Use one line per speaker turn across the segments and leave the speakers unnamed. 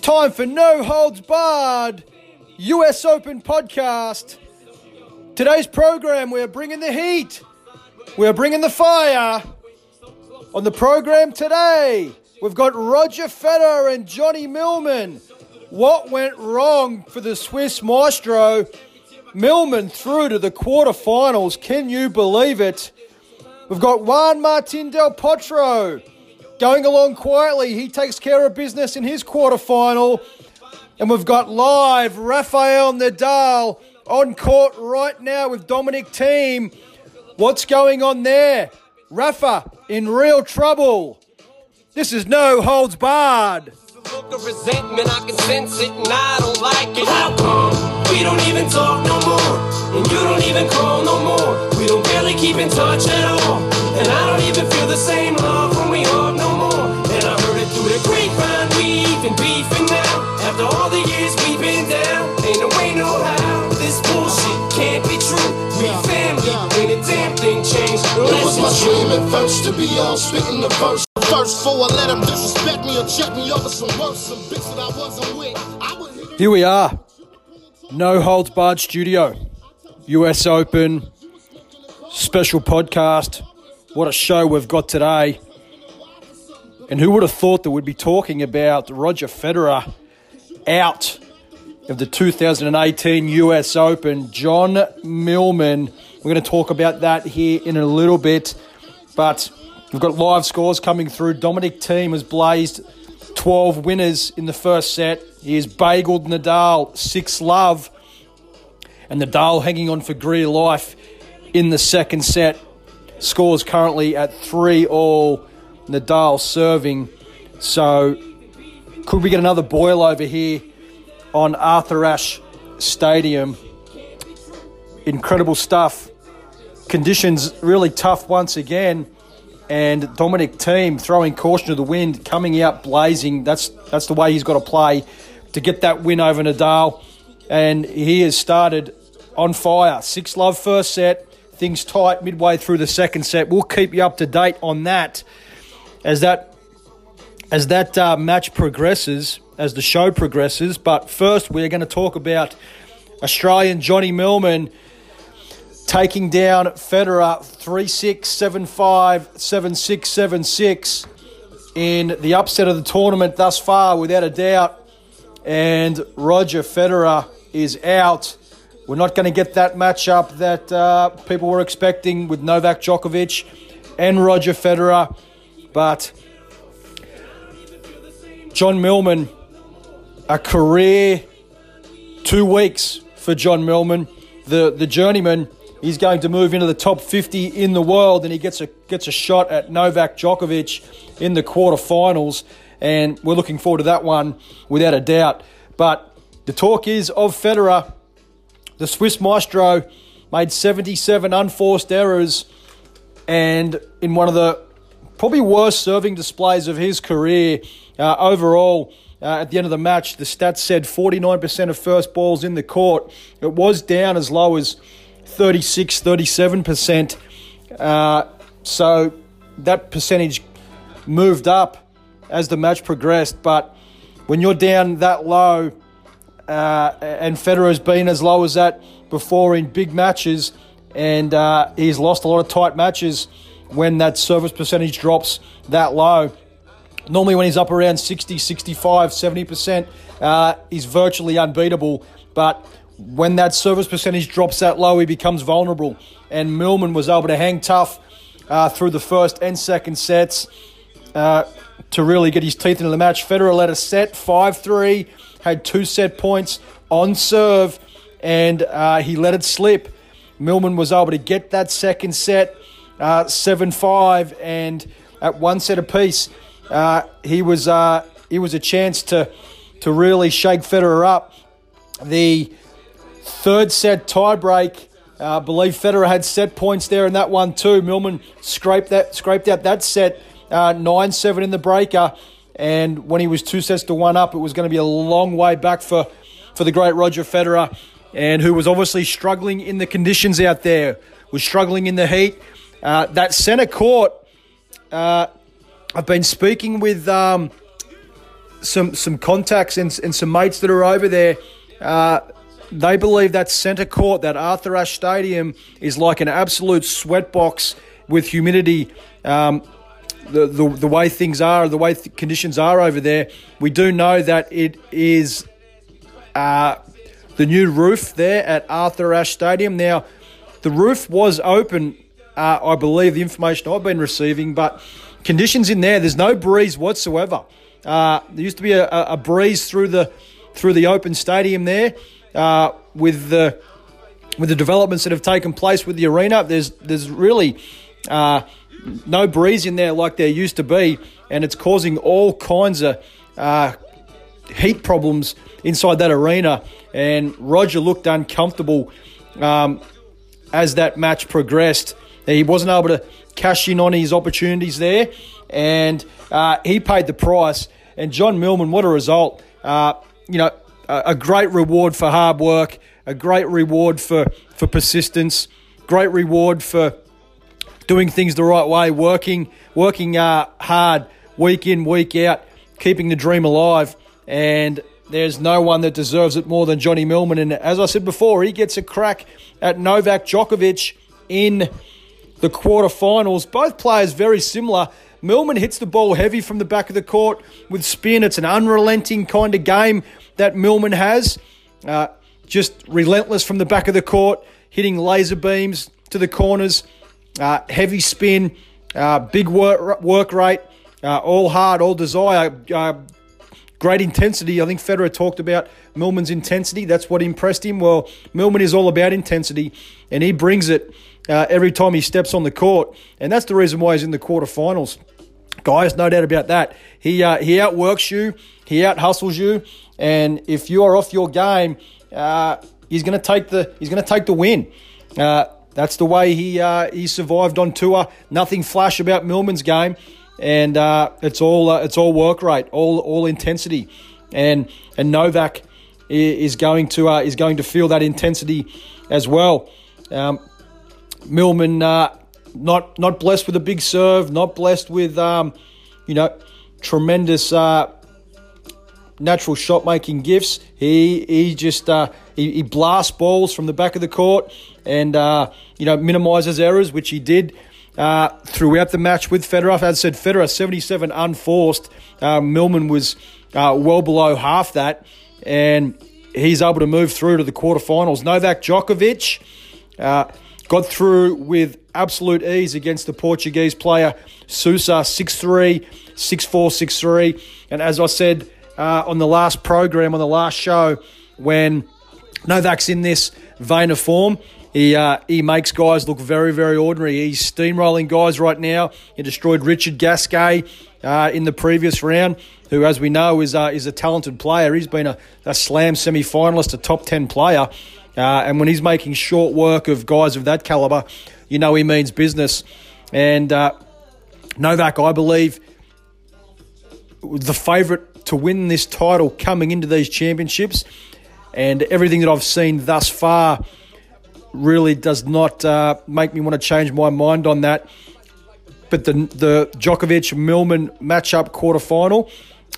time for No Holds Barred US Open podcast. Today's program, we're bringing the heat. We're bringing the fire. On the program today, we've got Roger Federer and Johnny Millman. What went wrong for the Swiss maestro? Millman through to the quarterfinals. Can you believe it? We've got Juan Martin Del Potro going along quietly. He takes care of business in his quarterfinal. And we've got live Rafael Nadal on court right now with Dominic Thiem. What's going on there? Rafa in real trouble. This is no holds barred.
Look of resentment, I can sense it, and I don't like it. How come we don't even talk no more? And you don't even call no more. We don't barely keep in touch at all. And I don't even feel the same love when we hug no more. And I heard it through the grapevine, we even beefing now. After all the years we've been down, ain't no way, no how. This bullshit can't be true. We family, ain't a damn thing changed.
It was my dream at first to be on spitting the verse. First four, I let them disrespect me or check me over some worse. Some bitch that I wasn't with. I
Here we are. No holds barred studio. US Open special podcast. What a show we've got today. And who would have thought that we'd be talking about Roger Federer out of the 2018 US Open? John Millman. We're going to talk about that here in a little bit. But we've got live scores coming through. Dominic Thiem has blazed 12 winners in the first set. He has bageled Nadal 6 love. And Nadal hanging on for Greer life in the second set. Scores currently at 3 all. Nadal serving. So, could we get another boil over here on Arthur Ashe Stadium? Incredible stuff. Conditions really tough once again and Dominic Thiem throwing caution to the wind, coming out blazing. That's that's the way he's got to play to get that win over Nadal. And he has started on fire. Six love first set, things tight midway through the second set. We'll keep you up to date on that as that as that uh, match progresses, as the show progresses. But first, we're going to talk about Australian Johnny Millman taking down Federer 3 6, 7 5, 7 6, 7 6 in the upset of the tournament thus far, without a doubt. And Roger Federer is out. We're not going to get that matchup that uh, people were expecting with Novak Djokovic and Roger Federer. But John Millman, a career two weeks for John Millman, the, the journeyman. He's going to move into the top 50 in the world, and he gets a gets a shot at Novak Djokovic in the quarterfinals. And we're looking forward to that one without a doubt. But the talk is of Federer. The Swiss maestro made 77 unforced errors, and in one of the probably worst serving displays of his career uh, overall. Uh, at the end of the match, the stats said 49% of first balls in the court. It was down as low as 36, 37%. Uh, so that percentage moved up as the match progressed. But when you're down that low, uh, and Federer's been as low as that before in big matches, and uh, he's lost a lot of tight matches when that service percentage drops that low. Normally, when he's up around 60, 65, 70%, uh, he's virtually unbeatable. But when that service percentage drops that low, he becomes vulnerable. And Millman was able to hang tough uh, through the first and second sets uh, to really get his teeth into the match. Federer led a set 5 3, had two set points on serve, and uh, he let it slip. Millman was able to get that second set uh, 7 5, and at one set apiece, uh, he was uh, he was a chance to to really shake Federer up. The third set tiebreak Uh, I believe Federer had set points there in that one too. Millman scraped that scraped out that set uh, nine seven in the breaker, and when he was two sets to one up, it was going to be a long way back for for the great Roger Federer, and who was obviously struggling in the conditions out there, was struggling in the heat. Uh, that centre court, uh, I've been speaking with um, some some contacts and, and some mates that are over there. Uh, they believe that centre court, that Arthur Ashe Stadium, is like an absolute sweatbox with humidity. Um, the, the, the way things are, the way th- conditions are over there, we do know that it is uh, the new roof there at Arthur Ashe Stadium. Now, the roof was open, uh, I believe, the information I've been receiving, but conditions in there, there's no breeze whatsoever. Uh, there used to be a, a, breeze through the through the open stadium there uh, with the with the developments that have taken place with the arena. There's there's really uh, no breeze in there like there used to be, and it's causing all kinds of uh, heat problems inside that arena. And Roger looked uncomfortable um, as that match progressed. He wasn't able to cash in on his opportunities there, and uh, he paid the price. And John Millman, what a result! Uh, you know, a, a great reward for hard work, a great reward for for persistence, great reward for doing things the right way, working working uh, hard week in week out, keeping the dream alive. And there's no one that deserves it more than Johnny Millman. And as I said before, he gets a crack at Novak Djokovic in the quarterfinals. Both players very similar. Millman hits the ball heavy from the back of the court with spin. It's an unrelenting kind of game that Millman has. Uh, just relentless from the back of the court, hitting laser beams to the corners. Uh, heavy spin, uh, big work, work rate, uh, all hard, all desire, uh, great intensity. I think Federer talked about Millman's intensity. That's what impressed him. Well, Millman is all about intensity, and he brings it uh, every time he steps on the court, and that's the reason why he's in the quarterfinals. Guys, no doubt about that. He uh, he outworks you, he out hustles you, and if you are off your game, he's going to take the he's going to take the win. That's the way he uh, he survived on tour. Nothing flash about Millman's game, and uh, it's all uh, it's all work rate, all all intensity, and and Novak is going to uh, is going to feel that intensity as well. Um, uh, not not blessed with a big serve, not blessed with um, you know tremendous uh, natural shot making gifts. He he just he, he blasts balls from the back of the court and uh, you know minimises errors, which he did uh, throughout the match with Federer. As I said, Federer 77 unforced. Uh, Millman was uh, well below half that, and he's able to move through to the quarterfinals. Novak Djokovic uh, got through with absolute ease against the Portuguese player Sousa 6-3, 6-4, 6-3. And as I said uh, on the last program, on the last show, when Novak's in this vein of form, he uh, he makes guys look very very ordinary. He's steamrolling guys right now. He destroyed Richard Gasquet uh, in the previous round, who, as we know, is uh, is a talented player. He's been a, a slam semi finalist, a top ten player, uh, and when he's making short work of guys of that caliber, you know he means business. And uh, Novak, I believe, the favourite to win this title coming into these championships, and everything that I've seen thus far really does not uh, make me want to change my mind on that. But the the Djokovic Millman matchup quarterfinal,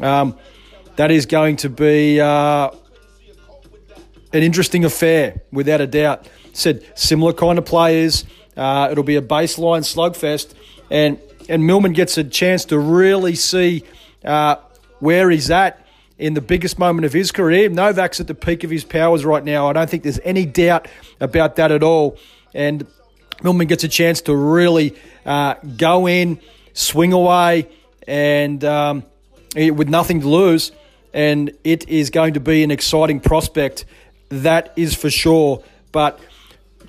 um, that is going to be uh, an interesting affair, without a doubt. Said similar kind of players. Uh, it'll be a baseline slugfest, and and Millman gets a chance to really see uh, where he's at in the biggest moment of his career. Novak's at the peak of his powers right now. I don't think there's any doubt about that at all. And Millman gets a chance to really uh, go in, swing away, and um, with nothing to lose. And it is going to be an exciting prospect, that is for sure. But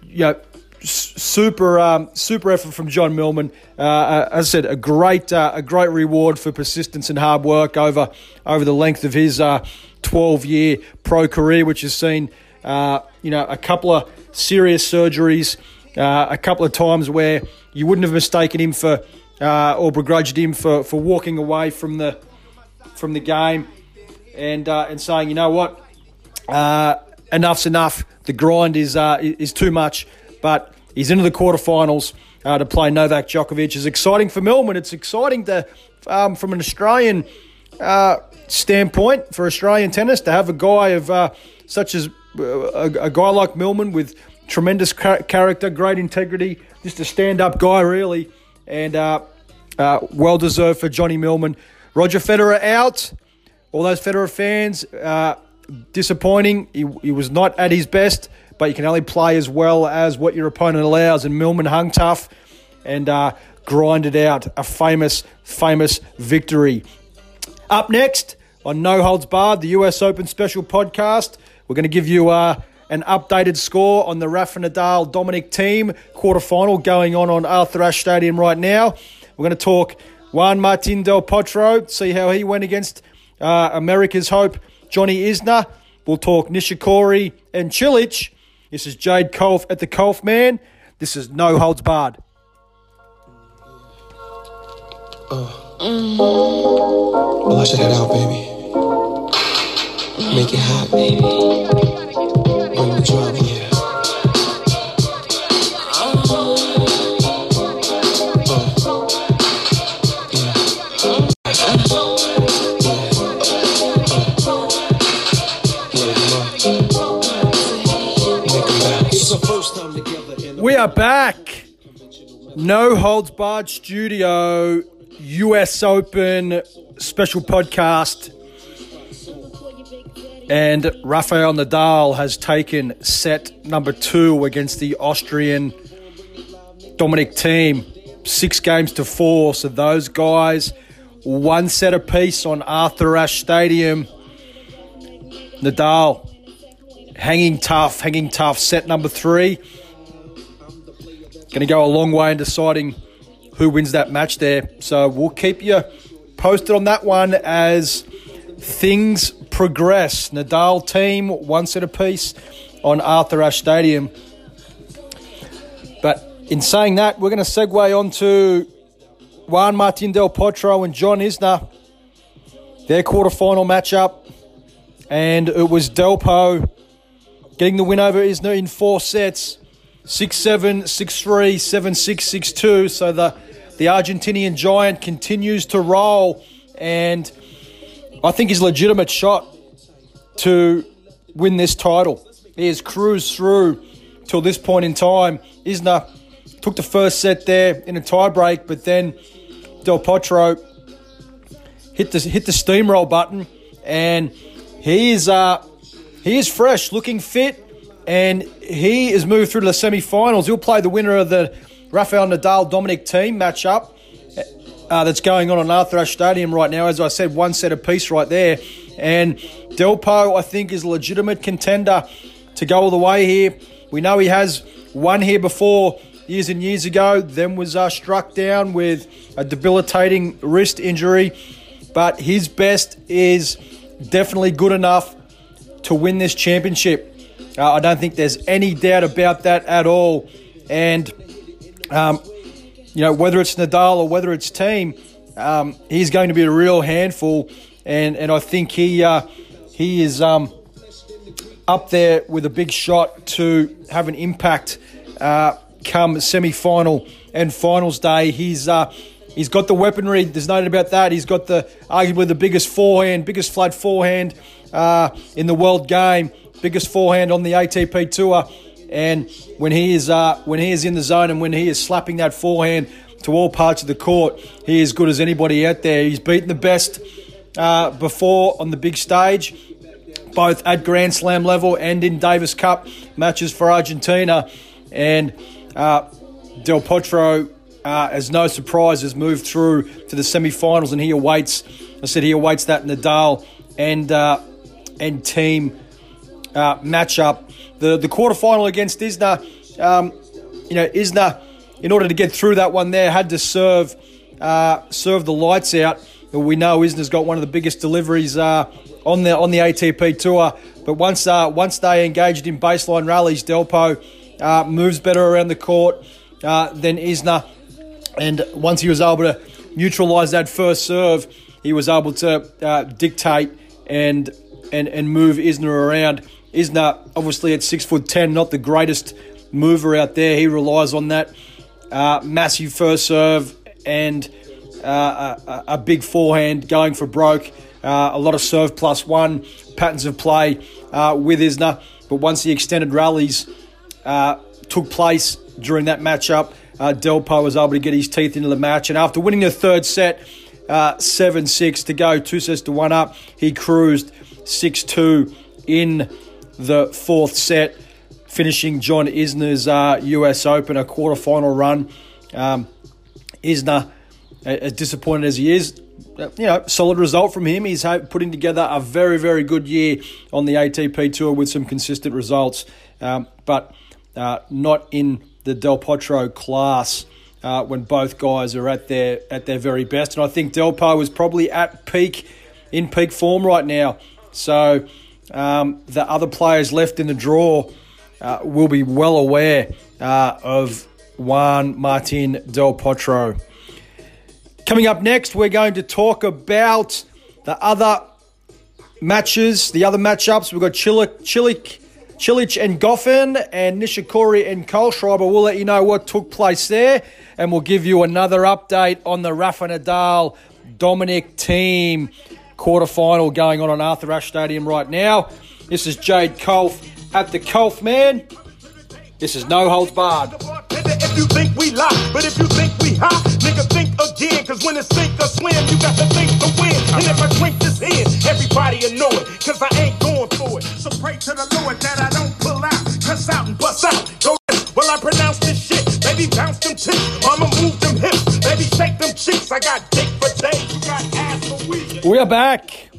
you know, super um, super effort from John Millman. Uh, uh, as I said, a great uh, a great reward for persistence and hard work over over the length of his uh, 12 year pro career, which has seen Uh, you know, a couple of serious surgeries, uh, a couple of times where you wouldn't have mistaken him for or begrudged him for, for walking away from the from the game and and saying, you know what, enough's enough. The grind is is too much. But he's into the quarterfinals uh, to play Novak Djokovic. It's exciting for Millman. It's exciting to um, from an Australian uh, standpoint for Australian tennis to have a guy of uh, such as uh, a, a, guy like Millman with tremendous character, great integrity, just a stand-up guy really, and uh, uh, well deserved for Johnny Millman. Roger Federer out. All those Federer fans disappointing. He, he was not at his best, but you can only play as well as what your opponent allows. And Millman hung tough and uh, grinded out a famous, famous victory. Up next on No Holds Barred, the US Open special podcast, we're going to give you uh, an updated score on the Rafa Nadal Dominic Thiem quarterfinal going on on Arthur Ashe Stadium right now. We're going to talk Juan Martin Del Potro, see how he went against uh, America's Hope, Johnny Isner. We'll talk Nishikori and Cilic. This is Jade Kolf at the Kolf Man. This is No Holds Barred. Oh.
Well, I should head out, baby. Make it hot, baby.
Are back. No Holds Barred Studio, US Open special podcast. And Rafael Nadal has taken set number two against the Austrian Dominic Thiem. Six games to four. So those guys, one set apiece on Arthur Ashe Stadium. Nadal hanging tough, hanging tough. Set number three. Going to go a long way in deciding who wins that match there. So we'll keep you posted on that one as things progress. Nadal Thiem, one set apiece on Arthur Ashe Stadium. But in saying that, we're going to segue on to Juan Martin Del Potro and John Isner, their quarterfinal matchup. And it was Delpo getting the win over Isner in four sets. 6 7, 6 3, 7 6, 6 2. So the, the Argentinian giant continues to roll. And I think his legitimate shot to win this title. He has cruised through till this point in time. Isner took the first set there in a tiebreak, but then Del Potro hit the hit the steamroll button, and he is uh, he is fresh, looking fit, and he has moved through to the semi-finals. He'll play the winner of the Rafael Nadal Dominic Thiem matchup uh, that's going on on Arthur Ashe Stadium right now. As I said, one set apiece right there, and Delpo I think is a legitimate contender to go all the way here. We know he has won here before years and years ago, then was uh, struck down with a debilitating wrist injury, but his best is definitely good enough to win this championship. Uh, I don't think there's any doubt about that at all. And, um, you know, whether it's Nadal or whether it's Thiem, um, he's going to be a real handful. And, and I think he, uh, he is um, up there with a big shot to have an impact uh, come semi final and finals day. He's. Uh, He's got the weaponry. There's no doubt about that. He's got the arguably the biggest forehand, biggest flat forehand uh, in the world game biggest forehand on the ATP tour. And when he is uh, when he is in the zone and when he is slapping that forehand to all parts of the court, he is good as anybody out there. He's beaten the best uh, before on the big stage, both at Grand Slam level and in Davis Cup matches for Argentina. And uh, Del Potro, uh, as no surprise, has moved through to the semi-finals, and he awaits. I said he awaits that Nadal and uh, and Thiem uh, matchup. The the quarterfinal against Isner, um, you know, Isner, in order to get through that one there, had to serve uh, serve the lights out. We know Isner's got one of the biggest deliveries uh, on the on the ATP tour. But once uh, once they engaged in baseline rallies, Delpo uh, moves better around the court than Isner, and once he was able to neutralise that first serve, he was able to dictate and and and move Isner around. Isner obviously at six foot ten, not the greatest mover out there. He relies on that uh, massive first serve and uh, a, a, big forehand going for broke. Uh, a lot of serve plus one patterns of play uh, with Isner. But once the extended rallies uh, took place during that matchup, uh, Delpo was able to get his teeth into the match. And after winning the third set, uh, 7 6 to go, two sets to one up, he cruised 6 2 in the fourth set, finishing John Isner's US Open, a quarterfinal run. Um, Isner, as disappointed as he is, you know, solid result from him. He's putting together a very, very good year on the ATP Tour with some consistent results, um, but uh, not in the Del Potro class uh, when both guys are at their at their very best. And I think Delpo is probably at peak in peak form right now. So um, the other players left in the draw uh, will be well aware uh, of Juan Martin Del Potro. Coming up next, we're going to talk about the other matches, the other matchups. We've got Cilic, Cilic, Cilic and Goffin and Nishikori and Kohlschreiber. We'll let you know what took place there and we'll give you another update on the Rafa Nadal Dominic Thiem quarterfinal going on on Arthur Ashe Stadium right now. This is Jade Kolf at the Kolf Man. This is No Holds Barred.
If you think we lie, but if you think we hot, nigga think again. Cause when it's sink or swim, you got to think to win. And if I drink this in, everybody will know it. Cause I ain't going for it. So pray to the Lord that I don't pull out, cuss out and bust out. Go well, I pronounce this shit. Baby, bounce them tits. I'ma move them hips. Baby, shake them cheeks. I got dick for days.
We are back.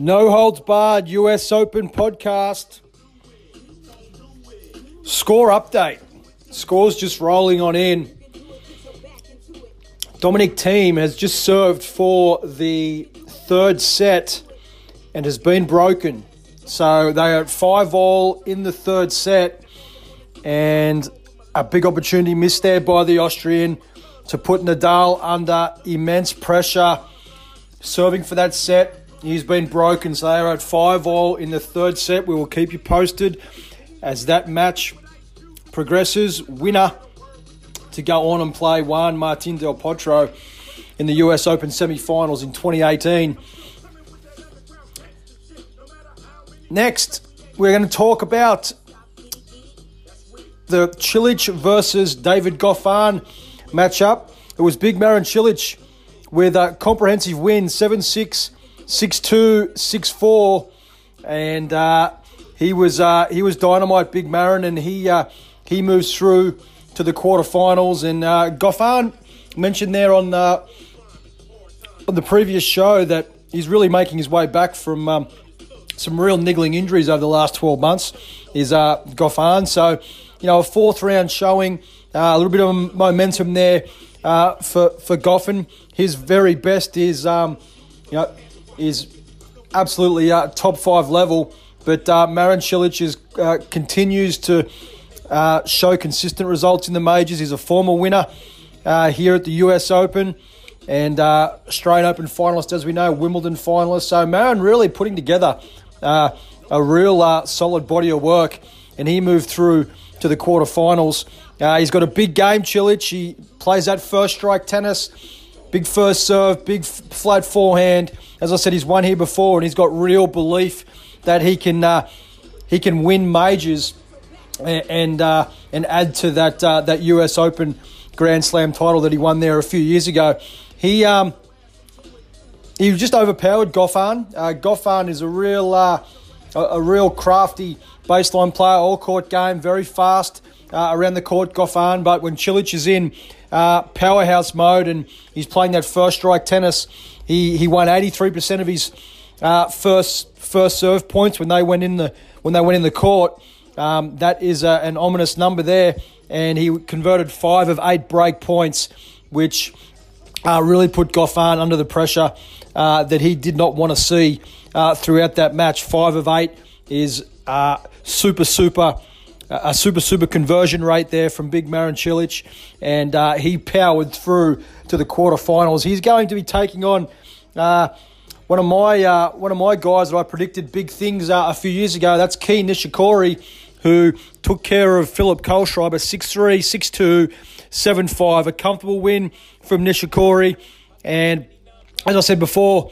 No Holds Barred US Open podcast. Score update. Scores just rolling on in. Dominic Thiem has just served for the third set and has been broken. So they are at five all in the third set, and a big opportunity missed there by the Austrian to put Nadal under immense pressure. Serving for that set, he's been broken. So they are at five all in the third set. We will keep you posted as that match progresses. Winner to go on and play Juan Martin Del Potro in the US Open semi finals in 2018. Next, we're going to talk about the Cilic versus David Goffin matchup. It was Big Marin Cilic with a comprehensive win 7 6, 6 2, 6 4. And uh, he was uh, he was dynamite, Big Marin, and he uh, he moves through to the quarterfinals. And uh, mentioned there on uh, on the previous show that he's really making his way back from um, some real niggling injuries over the last 12 months. Is uh. So, you know, a fourth round showing, uh, a little bit of momentum there uh, for, for Goffin. His very best is, um, you know, is absolutely uh, top five level. But uh, Marin Cilic is, uh, continues to uh, show consistent results in the majors. He's a former winner uh, here at the US Open and Australian Open finalist, as we know, Wimbledon finalist. So Marin really putting together a real solid body of work, and he moved through to the quarterfinals. Uh, he's got a big game, Cilic. He plays that first strike tennis, big first serve, big f- flat forehand. As I said, he's won here before, and he's got real belief that he can he can win majors and uh, and add to that uh, that US Open Grand Slam title that he won there a few years ago. He um, he just overpowered Goffin. Uh, is a real uh, a, a, real crafty baseline player, all court game, very fast uh, around the court. Goffin, but when Cilic is in uh, powerhouse mode and he's playing that first strike tennis, he he won eighty three percent of his first first serve points when they went in the when they went in the court. Um, that is a, an ominous number there, and he converted five of eight break points, which uh, really put Goffin under the pressure uh, that he did not want to see uh, throughout that match. Five of eight is uh, super, super. A super, super conversion rate there from Big Marin and uh, he powered through to the quarterfinals. He's going to be taking on uh, one of my uh, one of my guys that I predicted big things uh, a few years ago. That's Kei Nishikori, who took care of Philip Kohlschreiber 6-3, 6-2, 7-5. A comfortable win from Nishikori. And as I said before,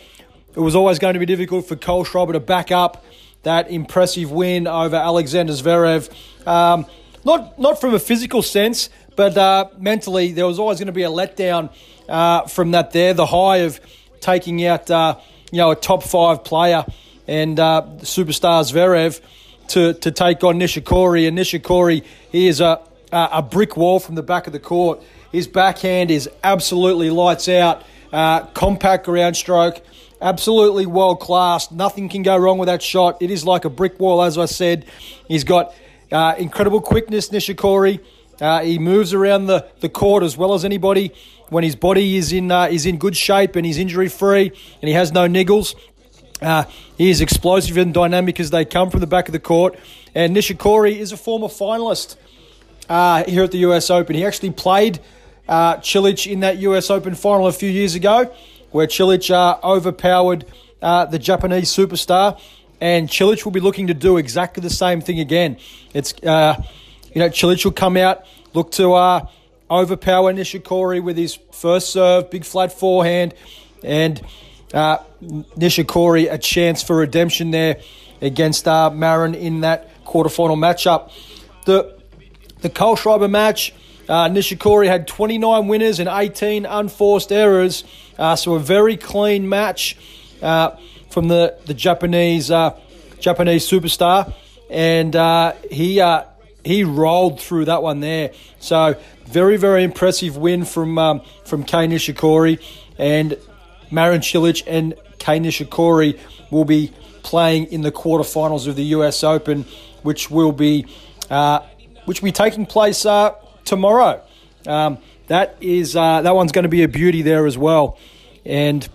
it was always going to be difficult for Kohlschreiber to back up that impressive win over Alexander Zverev. Um, not not from a physical sense, but uh, mentally, there was always going to be a letdown uh, from that. There, the high of taking out uh, you know a top five player and uh, superstar Zverev to to take on Nishikori, and Nishikori he is a a brick wall from the back of the court. His backhand is absolutely lights out, uh, compact ground stroke absolutely world class. Nothing can go wrong with that shot. It is like a brick wall, as I said. He's got uh, incredible quickness, Nishikori. Uh, he moves around the, the court as well as anybody when his body is in uh, is in good shape and he's injury free and he has no niggles. Uh, he is explosive and dynamic as they come from the back of the court. And Nishikori is a former finalist uh, here at the US Open. He actually played uh, Cilic in that US Open final a few years ago where Cilic uh, overpowered uh, the Japanese superstar, and Cilic will be looking to do exactly the same thing again. It's uh, you know Cilic will come out, look to uh, overpower Nishikori with his first serve, big flat forehand, and uh, Nishikori a chance for redemption there against uh, Marin in that quarterfinal matchup. The the Kohlschreiber match. Uh, Nishikori had 29 winners and 18 unforced errors. Uh, so a very clean match uh, from the the Japanese uh, Japanese superstar, and uh, he uh, he rolled through that one there. So very very impressive win from um, from Kei Nishikori and Marin Cilic and Kei Nishikori will be playing in the quarterfinals of the U.S. Open, which will be uh, which will be taking place tomorrow. Um, that is uh, that one's going to be a beauty there as well. And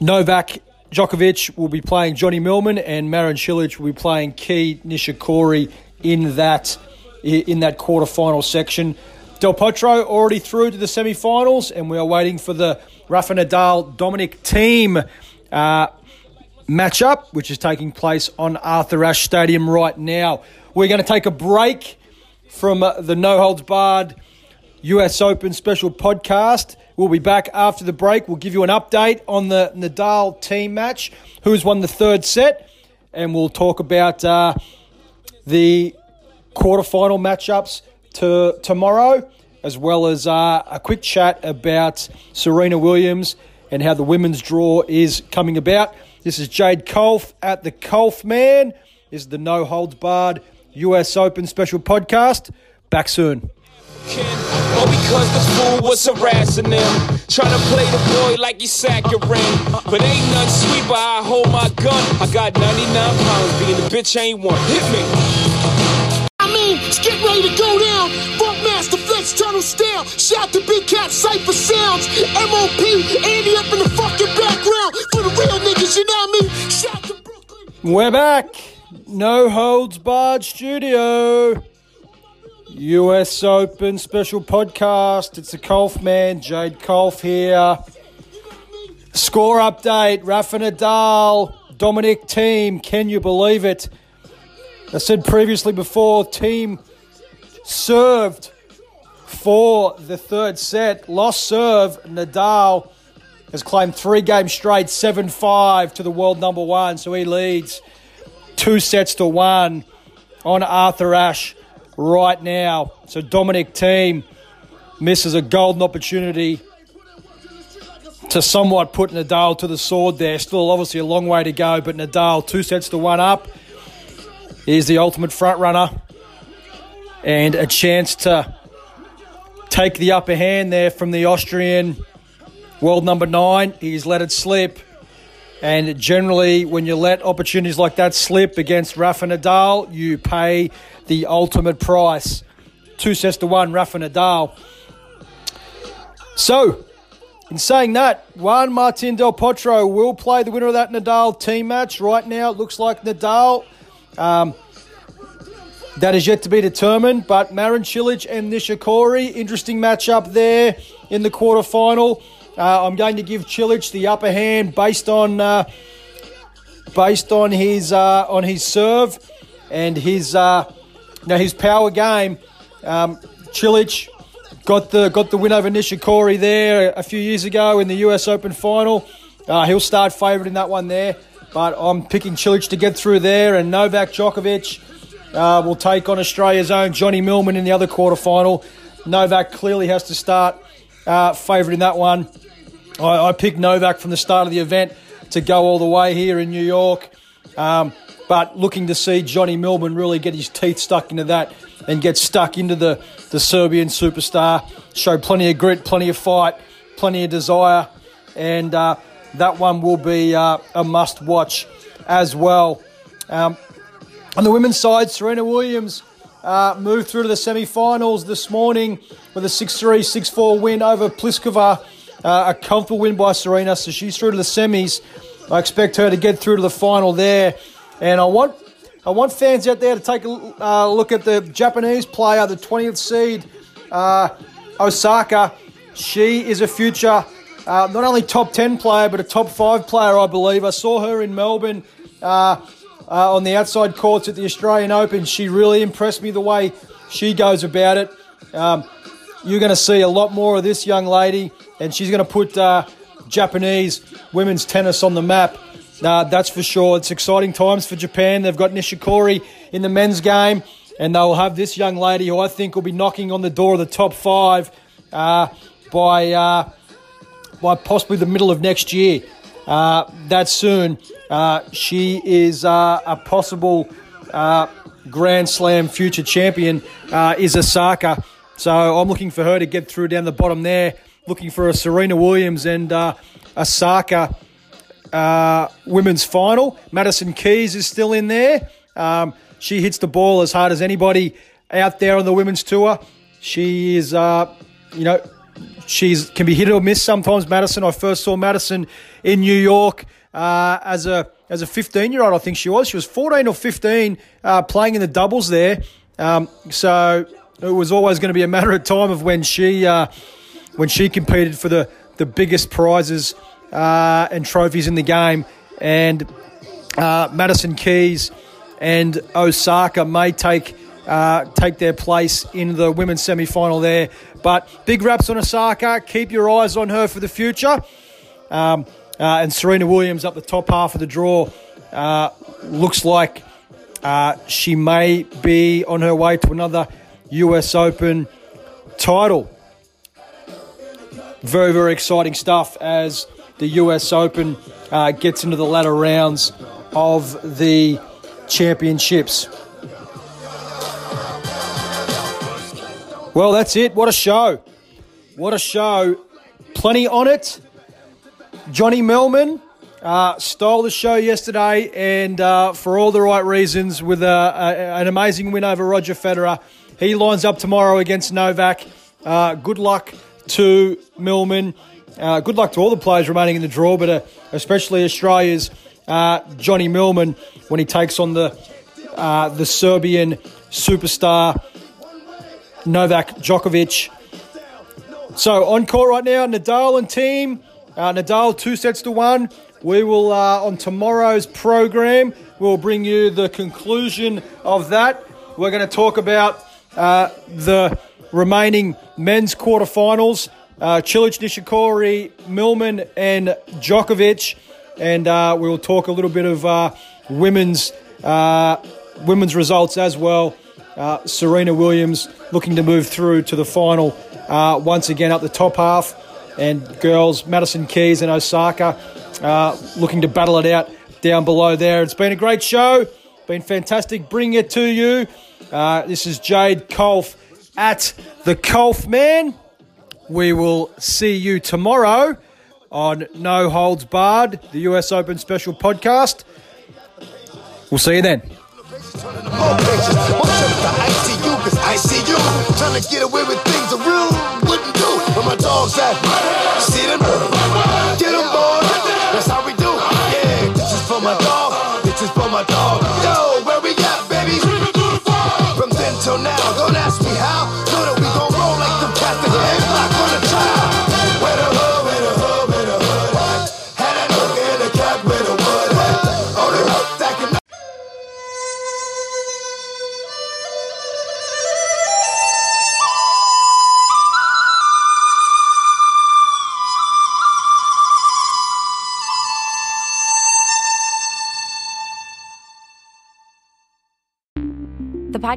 Novak Djokovic will be playing Johnny Millman, and Marin Cilic will be playing Kei Nishikori in that in that quarterfinal section. Del Potro already through to the semi-finals, and we are waiting for the Rafa Nadal Dominic Thiem uh, matchup, which is taking place on Arthur Ashe Stadium right now. We're going to take a break from uh, the No Holds Barred US Open special podcast. We'll be back after the break. We'll give you an update on the Nadal Thiem match, who's won the third set, and we'll talk about uh, the quarterfinal matchups to tomorrow, as well as uh, a quick chat about Serena Williams and how the women's draw is coming about. This is Jade Kolf at the Kolf Man. This is the No Holds Barred US Open special podcast. Back soon.
All because the fool was harassing them. Trying to play the boy like he's saccharine. But ain't none sweet, but I hold my gun. I got 99 pounds, being a bitch ain't one. Hit me.
I mean, it's getting ready to go down. Funkmaster Flex Tunnel Style. Shout to Big Cat Cypher Sounds. MOP, Andy up in the fucking background. For the real niggas, you know what I mean? Shout to Brooklyn.
We're back. No holds barred studio. US Open special podcast. It's the Kolf man, Jade Kolf here. Score update Rafa Nadal, Dominic Thiem. Can you believe it? I said previously before, Thiem served for the third set. Lost serve. Nadal has claimed three games straight, 7 5 to the world number one. So he leads two sets to one on Arthur Ashe right now. So Dominic Thiem misses a golden opportunity to somewhat put Nadal to the sword there. Still obviously a long way to go, but Nadal two sets to one up is the ultimate front runner and a chance to take the upper hand there from the Austrian world number nine. He's let it slip. And generally, when you let opportunities like that slip against Rafa Nadal, you pay the ultimate price. Two sets to one, Rafa Nadal. So, in saying that, Juan Martin Del Potro will play the winner of that Nadal Thiem match. Right now, it looks like Nadal. Um, that is yet to be determined, but Marin Cilic and Nishikori, interesting matchup there in the quarterfinal. Uh, I'm going to give Cilic the upper hand based on uh, based on his uh, on his serve and his uh, now his power game. Um, Cilic got the got the win over Nishikori there a few years ago in the U.S. Open final. Uh, he'll start favourite in that one there, but I'm picking Cilic to get through there, and Novak Djokovic uh, will take on Australia's own Johnny Millman in the other quarterfinal. Novak clearly has to start uh, favourite in that one. I, I picked Novak from the start of the event to go all the way here in New York. Um, but looking to see Johnny Millman really get his teeth stuck into that and get stuck into the, the Serbian superstar. Show plenty of grit, plenty of fight, plenty of desire, and uh, that one will be uh, a must watch as well. Um, on the women's side, Serena Williams uh, moved through to the semi finals this morning with a 6 3, 6 4 win over Pliskova. Uh, a comfortable win by Serena, so she's through to the semis. I expect her to get through to the final there. And I want I want fans out there to take a uh, look at the Japanese player, the 20th seed, uh, Osaka. She is a future, uh, not only top 10 player, but a top 5 player, I believe. I saw her in Melbourne uh, uh, on the outside courts at the Australian Open. She really impressed me the way she goes about it. Um, you're going to see a lot more of this young lady, and she's going to put uh, Japanese women's tennis on the map. Uh, that's for sure. It's exciting times for Japan. They've got Nishikori in the men's game, and they'll have this young lady who I think will be knocking on the door of the top five uh, by uh, by possibly the middle of next year. Uh, that soon, uh, she is uh, a possible Grand Slam future champion. is Osaka, so I'm looking for her to get through down the bottom there. Looking for a Serena Williams and Osaka uh, women's final. Madison Keys is still in there. Um, she hits the ball as hard as anybody out there on the women's tour. She is, uh, you know, she's can be hit or miss sometimes. Madison, I first saw Madison in New York uh, as a as a 15 year old. I think she was. She was 14 or 15 uh, playing in the doubles there. Um, so it was always going to be a matter of time of when she uh, when she competed for the the biggest prizes uh, and trophies in the game. And uh, Madison Keys and Osaka may take uh, take their place in the women's semi final there. But big raps on Osaka. Keep your eyes on her for the future. Um, uh, and Serena Williams up the top half of the draw uh, looks like uh, she may be on her way to another US Open title. Very, very exciting stuff as the US Open uh, gets into the latter rounds of the championships. Well, that's it. What a show. What a show. Plenty on it. Johnny Millman uh, stole the show yesterday and uh, for all the right reasons with a, a, an amazing win over Roger Federer. He lines up tomorrow against Novak. Uh, good luck to Millman. Uh, good luck to all the players remaining in the draw, but uh, especially Australia's uh, Johnny Millman when he takes on the uh, the Serbian superstar Novak Djokovic. So on court right now, Nadal and Thiem. Uh, Nadal two sets to one. We will uh, on tomorrow's program. We'll bring you the conclusion of that. We're going to talk about the remaining men's quarterfinals uh, Cilic, Nishikori, Millman, and Djokovic. And uh, we will talk a little bit of uh, women's uh, women's results as well. Uh, Serena Williams looking to move through to the final uh, once again up the top half. And girls, Madison Keys and Osaka looking to battle it out down below there. It's been a great show. Been fantastic bringing it to you. this is Jade Kolf at the Kaufman. We will see you tomorrow on No Holds Barred, the US Open special podcast. We'll see you then.
I see you trying to get away with things a real wouldn't do. My dog's at